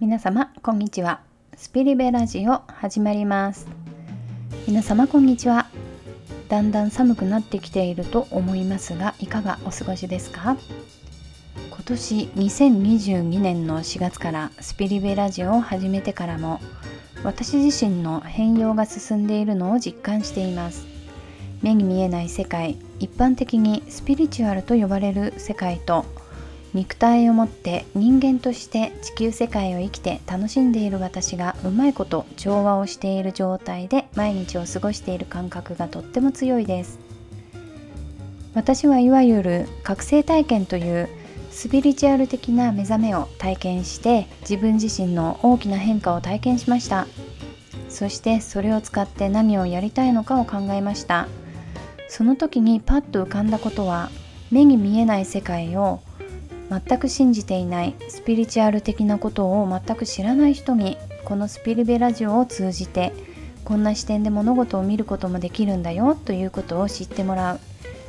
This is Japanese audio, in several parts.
皆様こんにちは。スピリベラジオ始まります。皆様こんにちは。だんだん寒くなってきていると思いますがいかがお過ごしですか？今年2022年の4月からスピリベラジオを始めてからも私自身の変容が進んでいるのを実感しています。目に見えない世界一般的にスピリチュアルと呼ばれる世界と肉体を持って人間として地球世界を生きて楽しんでいる私がうまいこと調和をしている状態で毎日を過ごしている感覚がとっても強いです。私はいわゆる覚醒体験というスピリチュアル的な目覚めを体験して自分自身の大きな変化を体験しました。そしてそれを使って何をやりたいのかを考えました。その時にパッと浮かんだことは目に見えない世界を全く信じていないスピリチュアル的なことを全く知らない人にこのスピリベラジオを通じてこんな視点で物事を見ることもできるんだよということを知ってもらう。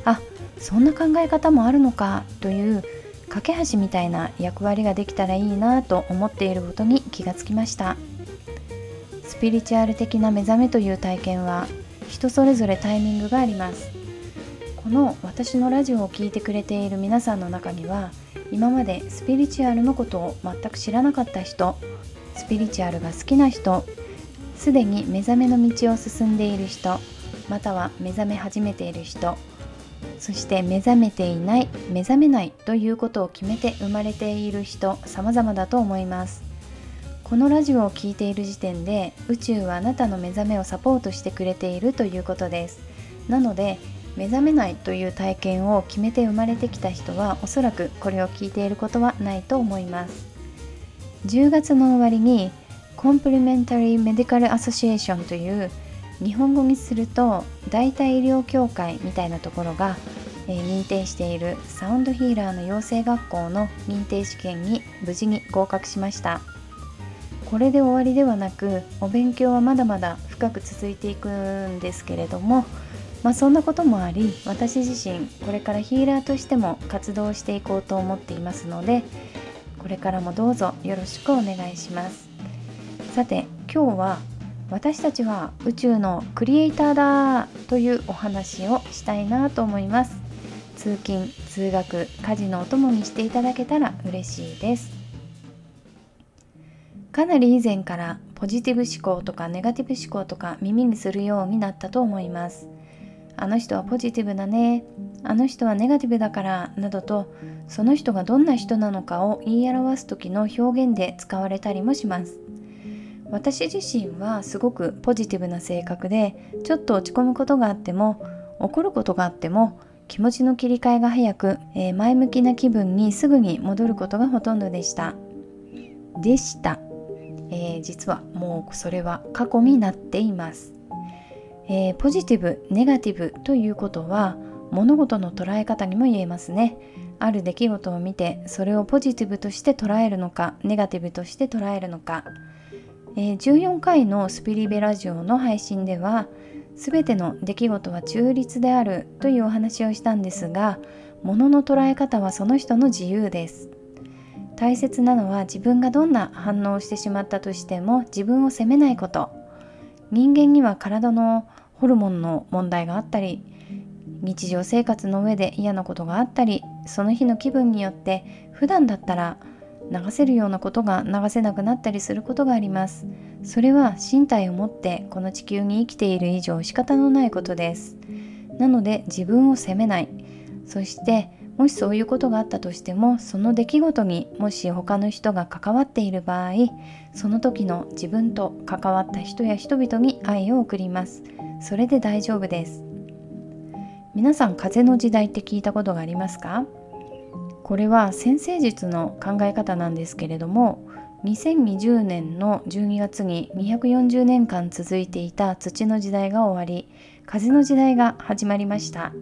あそんな考え方もあるのかという架け橋みたいな役割ができたらいいなと思っていることに気がつきました。スピリチュアル的な目覚めという体験は人それぞれタイミングがあります。の私のラジオを聴いてくれている皆さんの中には今までスピリチュアルのことを全く知らなかった人スピリチュアルが好きな人すでに目覚めの道を進んでいる人または目覚め始めている人そして目覚めていない目覚めないということを決めて生まれている人様々だと思います。このラジオを聴いている時点で宇宙はあなたの目覚めをサポートしてくれているということです。なので目覚めないという体験を決めて生まれてきた人はおそらくこれを聞いていることはないと思います。10月の終わりにコンプリメンタリー・メディカル・アソシエーションという日本語にすると代替医療協会みたいなところが、え、認定しているサウンドヒーラーの養成学校の認定試験に無事に合格しました。これで終わりではなくお勉強はまだまだ深く続いていくんですけれどもまあ、そんなこともあり私自身これからヒーラーとしても活動していこうと思っていますのでこれからもどうぞよろしくお願いします。さて今日は私たちは宇宙のクリエイターだというお話をしたいなと思います。通勤通学家事のお供にしていただけたら嬉しいです。かなり以前からポジティブ思考とかネガティブ思考とか耳にするようになったと思います。あの人はポジティブだね。あの人はネガティブだから。などとその人がどんな人なのかを言い表す時の表現で使われたりもします。私自身はすごくポジティブな性格でちょっと落ち込むことがあっても怒ることがあっても気持ちの切り替えが早く、えー、前向きな気分にすぐに戻ることがほとんどでした。でした、えー、実はもうそれは過去になっています。えー、ポジティブネガティブということは物事の捉え方にも言えますね。ある出来事を見てそれをポジティブとして捉えるのかネガティブとして捉えるのか、えー、14回のスピリベラジオの配信では全ての出来事は中立であるというお話をしたんですが物の捉え方はその人の自由です。大切なのは自分がどんな反応をしてしまったとしても自分を責めないこと。人間には体のホルモンの問題があったり日常生活の上で嫌なことがあったりその日の気分によって普段だったら流せるようなことが流せなくなったりすることがあります。それは身体を持ってこの地球に生きている以上仕方のないことです。なので自分を責めない。そしてもしそういうことがあったとしてもその出来事にもし他の人が関わっている場合その時の自分と関わった人や人々に愛を送ります。それで大丈夫です。皆さん風の時代って聞いたことがありますか？これは先生術の考え方なんですけれども2020年の12月に240年間続いていた土の時代が終わり風の時代が始まりました。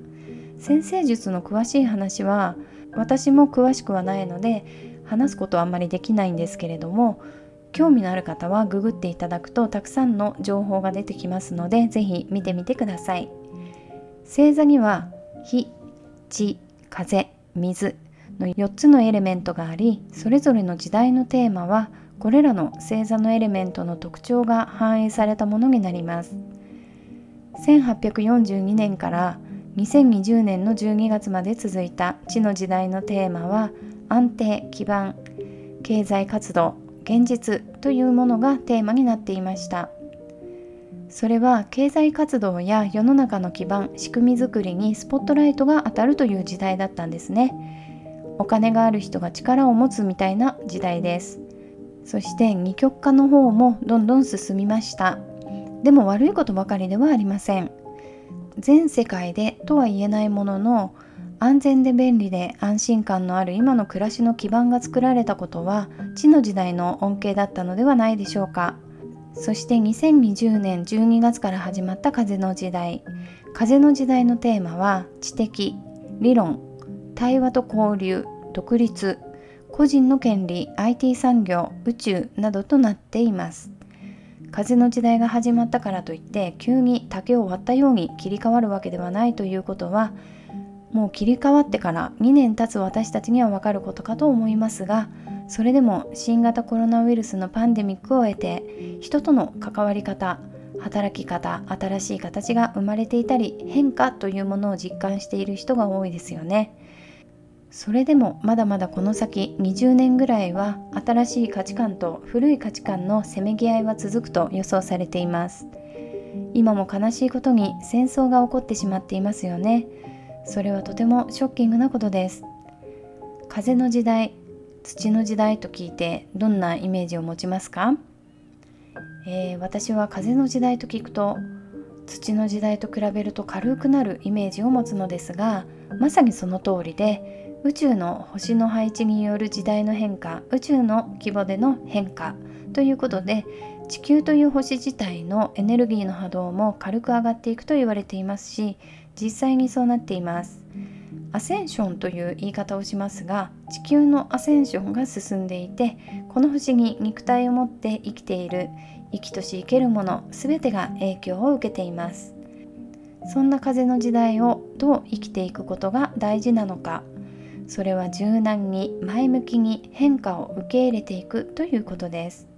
先生術の詳しい話は私も詳しくはないので話すことはあんまりできないんですけれども興味のある方はググっていただくとたくさんの情報が出てきますので是非見てみてください。星座には火地風水の4つのエレメントがありそれぞれの時代のテーマはこれらの星座のエレメントの特徴が反映されたものになります。1842年から2020年の12月まで続いた地の時代のテーマは安定基盤経済活動現実というものがテーマになっていました。それは経済活動や世の中の基盤仕組みづくりにスポットライトが当たるという時代だったんですね。お金がある人が力を持つみたいな時代です。そして二極化の方もどんどん進みました。でも悪いことばかりではありません。全世界でとは言えないものの安全で便利で安心感のある今の暮らしの基盤が作られたことは地の時代の恩恵だったのではないでしょうか。そして2020年12月から始まった風の時代。風の時代のテーマは知的理論対話と交流独立個人の権利 IT 産業宇宙などとなっています。風の時代が始まったからといって急に竹を割ったように切り替わるわけではないということはもう切り替わってから2年経つ私たちにはわかることかと思いますがそれでも新型コロナウイルスのパンデミックを経て人との関わり方働き方新しい形が生まれていたり変化というものを実感している人が多いですよね。それでもまだまだこの先20年ぐらいは新しい価値観と古い価値観のせめぎ合いは続くと予想されています。今も悲しいことに戦争が起こってしまっていますよね。それはとてもショッキングなことです。風の時代土の時代と聞いてどんなイメージを持ちますか、えー、私は風の時代と聞くと土の時代と比べると軽くなるイメージを持つのですがまさにその通りで宇宙の星の配置による時代の変化宇宙の規模での変化ということで地球という星自体のエネルギーの波動も軽く上がっていくと言われていますし実際にそうなっています。アセンションという言い方をしますが地球のアセンションが進んでいてこの星に肉体を持って生きている生きとし生けるもの全てが影響を受けていますそんな風の時代をどう生きていくことが大事なのかそれは柔軟に前向きに変化を受け入れていくということです。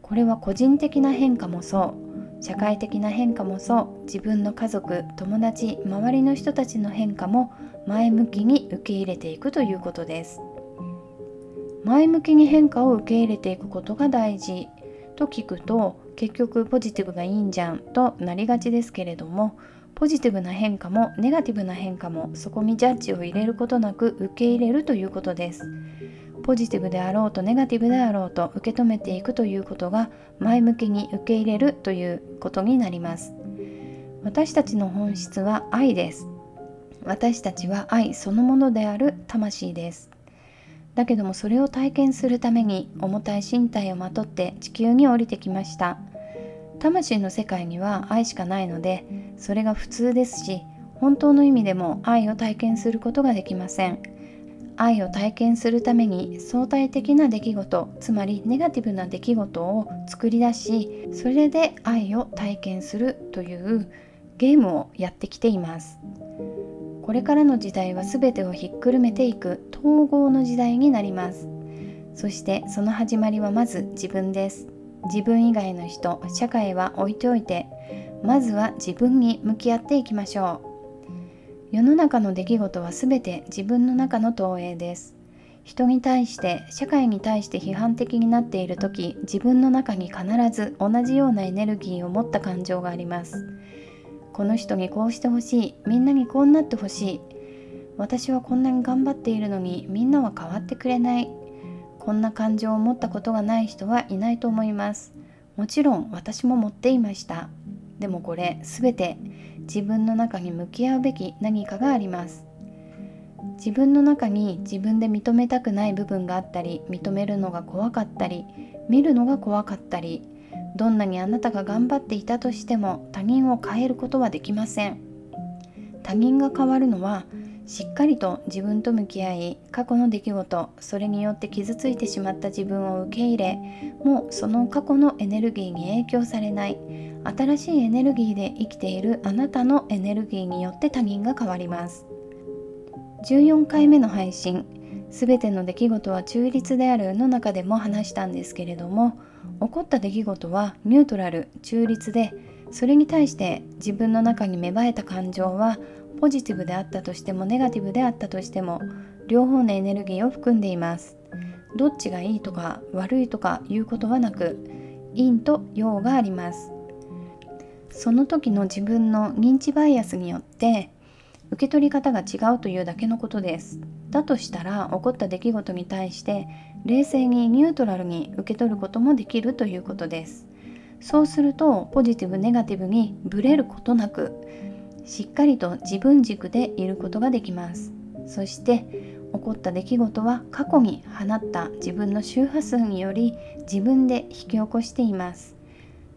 これは個人的な変化もそう。社会的な変化もそう。自分の家族友達周りの人たちの変化も前向きに受け入れていくということです。前向きに変化を受け入れていくことが大事。と聞くと結局ポジティブがいいんじゃんとなりがちですけれどもポジティブな変化もネガティブな変化もそこにジャッジを入れることなく受け入れるということです。ポジティブであろうとネガティブであろうと受け止めていくということが前向きに受け入れるということになります。私たちの本質は愛です。私たちは愛そのものである魂です。だけどもそれを体験するために重たい身体をまとって地球に降りてきました。魂の世界には愛しかないのでそれが普通ですし本当の意味でも愛を体験することができません。愛を体験するために相対的な出来事つまりネガティブな出来事を作り出しそれで愛を体験するというゲームをやってきています。これからの時代は全てをひっくるめていく統合の時代になります。そしてその始まりはまず自分です。自分以外の人社会は置いておいてまずは自分に向き合っていきましょう。世の中の出来事は全て自分の中の投影です。人に対して社会に対して批判的になっている時自分の中に必ず同じようなエネルギーを持った感情があります。この人にこうしてほしいみんなにこうなってほしい。私はこんなに頑張っているのにみんなは変わってくれない。こんな感情を持ったことがない人はいないと思います。もちろん私も持っていました。でもこれ全て自分の中に向き合うべき何かがあります。自分の中に自分で認めたくない部分があったり認めるのが怖かったり見るのが怖かったりどんなにあなたが頑張っていたとしても他人を変えることはできません。他人が変わるのはしっかりと自分と向き合い過去の出来事それによって傷ついてしまった自分を受け入れもうその過去のエネルギーに影響されない。新しいエネルギーで生きているあなたのエネルギーによって他人が変わります。14回目の配信全ての出来事は中立であるの中でも話したんですけれども起こった出来事はニュートラル中立でそれに対して自分の中に芽生えた感情はポジティブであったとしてもネガティブであったとしても両方のエネルギーを含んでいます。どっちがいいとか悪いとかいうことはなく陰と陽があります。その時の自分の認知バイアスによって受け取り方が違うというだけのことです。だとしたら起こった出来事に対して冷静にニュートラルに受け取ることもできるということです。そうするとポジティブネガティブにブレることなくしっかりと自分軸でいることができます。そして起こった出来事は過去に放った自分の周波数により自分で引き起こしています。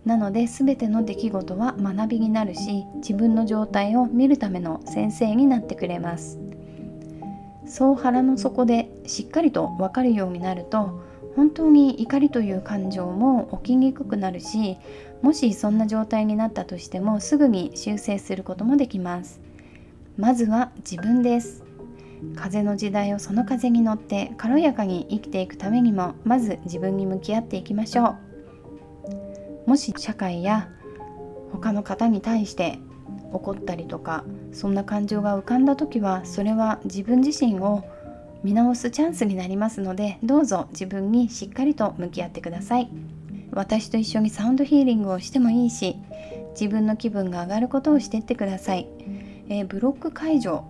なので全ての出来事は学びになるし自分の状態を見るための先生になってくれます。そう腹の底でしっかりと分かるようになると本当に怒りという感情も起きにくくなるしもしそんな状態になったとしてもすぐに修正することもできます。まずは自分です。風の時代をその風に乗って軽やかに生きていくためにもまず自分に向き合っていきましょう。もし社会や他の方に対して怒ったりとかそんな感情が浮かんだ時はそれは自分自身を見直すチャンスになりますのでどうぞ自分にしっかりと向き合ってください。私と一緒にサウンドヒーリングをしてもいいし自分の気分が上がることをしてってください、えー、ブロック解除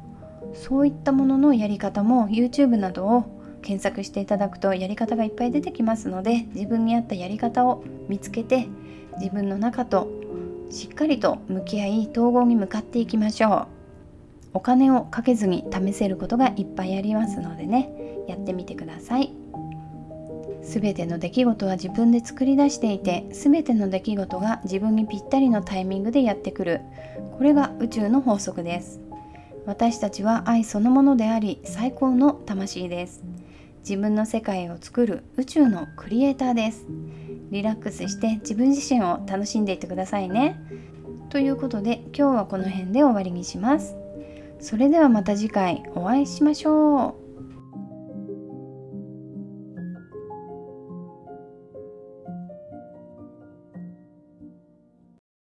そういったもののやり方も YouTube などを検索していただくとやり方がいっぱい出てきますので自分に合ったやり方を見つけて自分の中としっかりと向き合い統合に向かっていきましょう。お金をかけずに試せることがいっぱいありますのでねやってみてください。全ての出来事は自分で作り出していて全ての出来事が自分にぴったりのタイミングでやってくる。これが宇宙の法則です。私たちは愛そのものであり最高の魂です。自分の世界を作る宇宙のクリエイターです。リラックスして自分自身を楽しんでいってくださいね。ということで今日はこの辺で終わりにします。それではまた次回お会いしましょう。